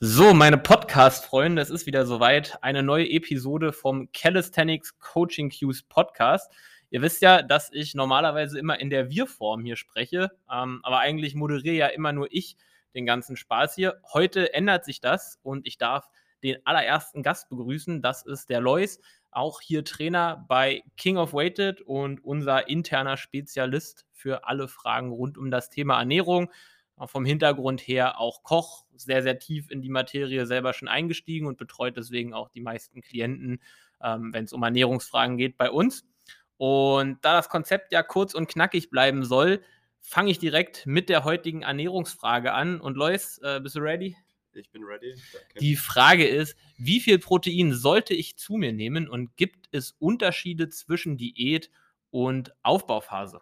So, meine Podcast-Freunde, es ist wieder soweit. Eine neue Episode vom Calisthenics Coaching Cues Podcast. Ihr wisst ja, dass ich normalerweise immer in der Wir-Form hier spreche, ähm, aber eigentlich moderiere ja immer nur ich den ganzen Spaß hier. Heute ändert sich das und ich darf den allerersten Gast begrüßen. Das ist der Lois, auch hier Trainer bei King of Weighted und unser interner Spezialist für alle Fragen rund um das Thema Ernährung vom Hintergrund her auch Koch, sehr, sehr tief in die Materie selber schon eingestiegen und betreut deswegen auch die meisten Klienten, ähm, wenn es um Ernährungsfragen geht bei uns. Und da das Konzept ja kurz und knackig bleiben soll, fange ich direkt mit der heutigen Ernährungsfrage an. Und Lois, äh, bist du ready? Ich bin ready. Danke. Die Frage ist, wie viel Protein sollte ich zu mir nehmen und gibt es Unterschiede zwischen Diät und Aufbauphase?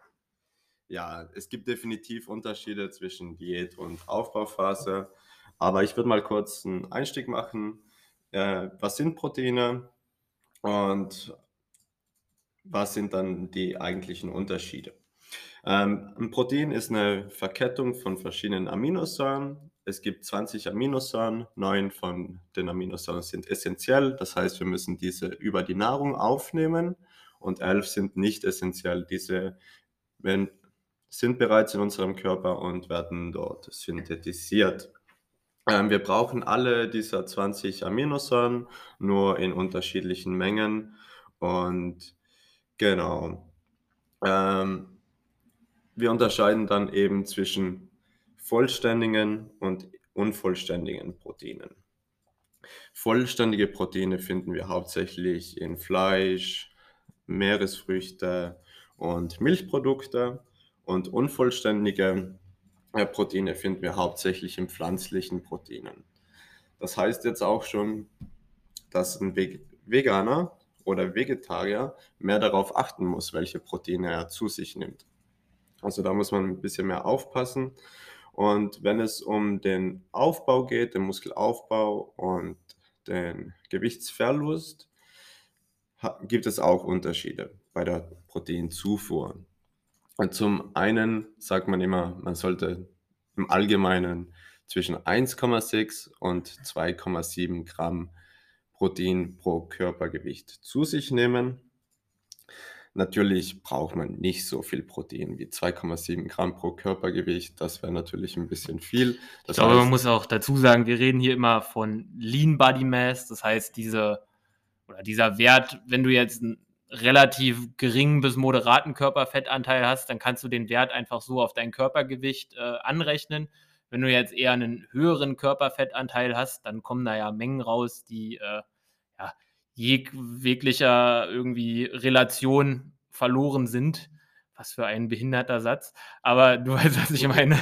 Ja, es gibt definitiv Unterschiede zwischen Diät und Aufbauphase. Aber ich würde mal kurz einen Einstieg machen. Äh, was sind Proteine und was sind dann die eigentlichen Unterschiede? Ähm, ein Protein ist eine Verkettung von verschiedenen Aminosäuren. Es gibt 20 Aminosäuren, neun von den Aminosäuren sind essentiell, das heißt, wir müssen diese über die Nahrung aufnehmen und elf sind nicht essentiell. Diese werden sind bereits in unserem Körper und werden dort synthetisiert. Ähm, wir brauchen alle dieser 20 Aminosäuren, nur in unterschiedlichen Mengen. Und genau, ähm, wir unterscheiden dann eben zwischen vollständigen und unvollständigen Proteinen. Vollständige Proteine finden wir hauptsächlich in Fleisch, Meeresfrüchte und Milchprodukte. Und unvollständige äh, Proteine finden wir hauptsächlich in pflanzlichen Proteinen. Das heißt jetzt auch schon, dass ein Veganer oder Vegetarier mehr darauf achten muss, welche Proteine er zu sich nimmt. Also da muss man ein bisschen mehr aufpassen. Und wenn es um den Aufbau geht, den Muskelaufbau und den Gewichtsverlust, gibt es auch Unterschiede bei der Proteinzufuhr. Zum einen sagt man immer, man sollte im Allgemeinen zwischen 1,6 und 2,7 Gramm Protein pro Körpergewicht zu sich nehmen. Natürlich braucht man nicht so viel Protein wie 2,7 Gramm pro Körpergewicht. Das wäre natürlich ein bisschen viel. Das ich glaube, heißt, man muss auch dazu sagen, wir reden hier immer von Lean Body Mass. Das heißt, diese, oder dieser Wert, wenn du jetzt ein relativ geringen bis moderaten Körperfettanteil hast, dann kannst du den Wert einfach so auf dein Körpergewicht äh, anrechnen. Wenn du jetzt eher einen höheren Körperfettanteil hast, dann kommen da ja Mengen raus, die äh, ja, jeglicher irgendwie Relation verloren sind. Was für ein behinderter Satz. Aber du weißt, was ich meine.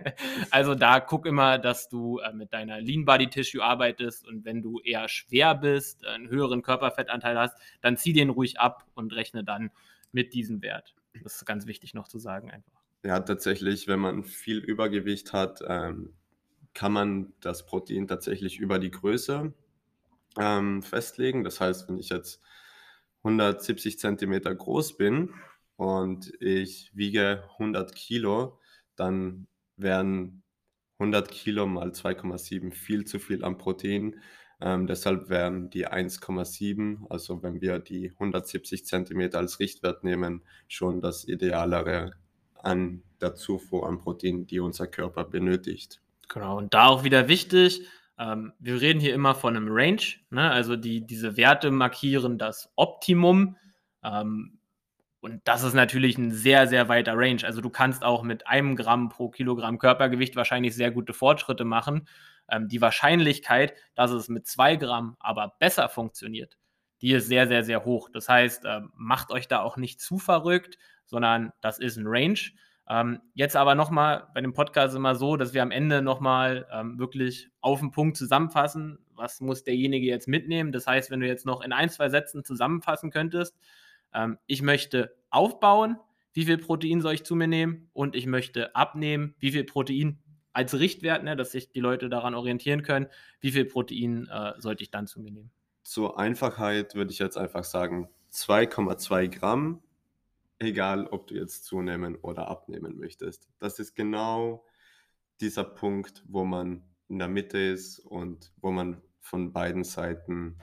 also da guck immer, dass du äh, mit deiner Lean Body Tissue arbeitest und wenn du eher schwer bist, einen höheren Körperfettanteil hast, dann zieh den ruhig ab und rechne dann mit diesem Wert. Das ist ganz wichtig noch zu sagen einfach. Ja, tatsächlich, wenn man viel Übergewicht hat, ähm, kann man das Protein tatsächlich über die Größe ähm, festlegen. Das heißt, wenn ich jetzt 170 Zentimeter groß bin, und ich wiege 100 Kilo, dann wären 100 Kilo mal 2,7 viel zu viel an Protein. Ähm, deshalb wären die 1,7, also wenn wir die 170 Zentimeter als Richtwert nehmen, schon das Idealere an der Zufuhr an Protein, die unser Körper benötigt. Genau, und da auch wieder wichtig, ähm, wir reden hier immer von einem Range, ne? also die, diese Werte markieren das Optimum. Ähm, und das ist natürlich ein sehr, sehr weiter Range. Also du kannst auch mit einem Gramm pro Kilogramm Körpergewicht wahrscheinlich sehr gute Fortschritte machen. Ähm, die Wahrscheinlichkeit, dass es mit zwei Gramm aber besser funktioniert, die ist sehr, sehr, sehr hoch. Das heißt, äh, macht euch da auch nicht zu verrückt, sondern das ist ein Range. Ähm, jetzt aber nochmal bei dem Podcast immer so, dass wir am Ende nochmal ähm, wirklich auf den Punkt zusammenfassen, was muss derjenige jetzt mitnehmen. Das heißt, wenn du jetzt noch in ein, zwei Sätzen zusammenfassen könntest, ähm, ich möchte aufbauen, wie viel Protein soll ich zu mir nehmen und ich möchte abnehmen, wie viel Protein als Richtwert, ne, dass sich die Leute daran orientieren können, wie viel Protein äh, sollte ich dann zu mir nehmen. Zur Einfachheit würde ich jetzt einfach sagen 2,2 Gramm, egal ob du jetzt zunehmen oder abnehmen möchtest. Das ist genau dieser Punkt, wo man in der Mitte ist und wo man von beiden Seiten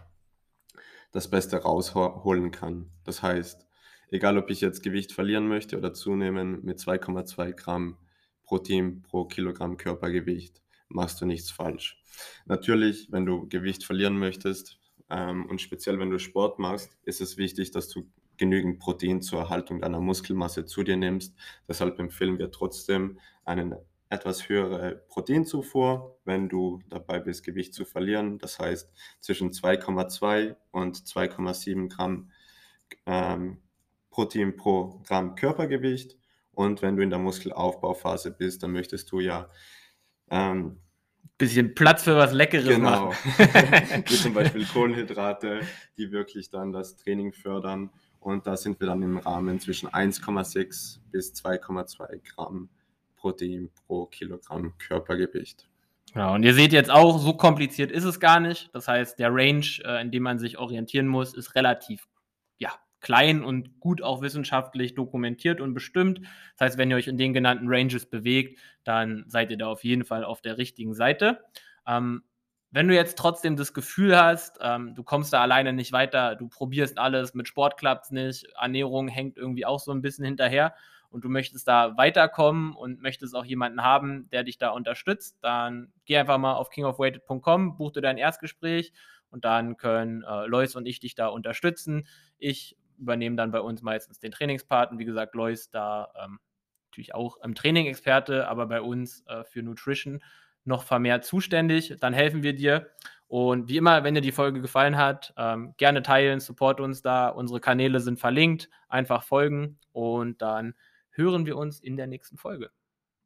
das Beste rausholen kann. Das heißt, egal ob ich jetzt Gewicht verlieren möchte oder zunehmen, mit 2,2 Gramm Protein pro Kilogramm Körpergewicht machst du nichts falsch. Natürlich, wenn du Gewicht verlieren möchtest ähm, und speziell wenn du Sport machst, ist es wichtig, dass du genügend Protein zur Erhaltung deiner Muskelmasse zu dir nimmst. Deshalb empfehlen wir trotzdem eine etwas höhere Proteinzufuhr, wenn du dabei bist, Gewicht zu verlieren. Das heißt zwischen 2,2 und 2,7 Gramm ähm, Protein pro Gramm Körpergewicht. Und wenn du in der Muskelaufbauphase bist, dann möchtest du ja ähm, bisschen Platz für was Leckeres genau. machen. Wie zum Beispiel Kohlenhydrate, die wirklich dann das Training fördern und da sind wir dann im Rahmen zwischen 1,6 bis 2,2 Gramm Protein pro Kilogramm Körpergewicht. Ja, und ihr seht jetzt auch, so kompliziert ist es gar nicht. Das heißt, der Range, äh, in dem man sich orientieren muss, ist relativ ja, klein und gut auch wissenschaftlich dokumentiert und bestimmt. Das heißt, wenn ihr euch in den genannten Ranges bewegt, dann seid ihr da auf jeden Fall auf der richtigen Seite. Ähm, wenn du jetzt trotzdem das Gefühl hast, ähm, du kommst da alleine nicht weiter, du probierst alles, mit Sport klappt es nicht, Ernährung hängt irgendwie auch so ein bisschen hinterher und du möchtest da weiterkommen und möchtest auch jemanden haben, der dich da unterstützt, dann geh einfach mal auf kingofweighted.com, buch dir dein Erstgespräch und dann können äh, Lois und ich dich da unterstützen. Ich übernehme dann bei uns meistens den Trainingspart und wie gesagt, Lois da ähm, natürlich auch im Training Experte, aber bei uns äh, für Nutrition noch vermehrt zuständig. Dann helfen wir dir. Und wie immer, wenn dir die Folge gefallen hat, ähm, gerne teilen, support uns da. Unsere Kanäle sind verlinkt. Einfach folgen und dann hören wir uns in der nächsten Folge.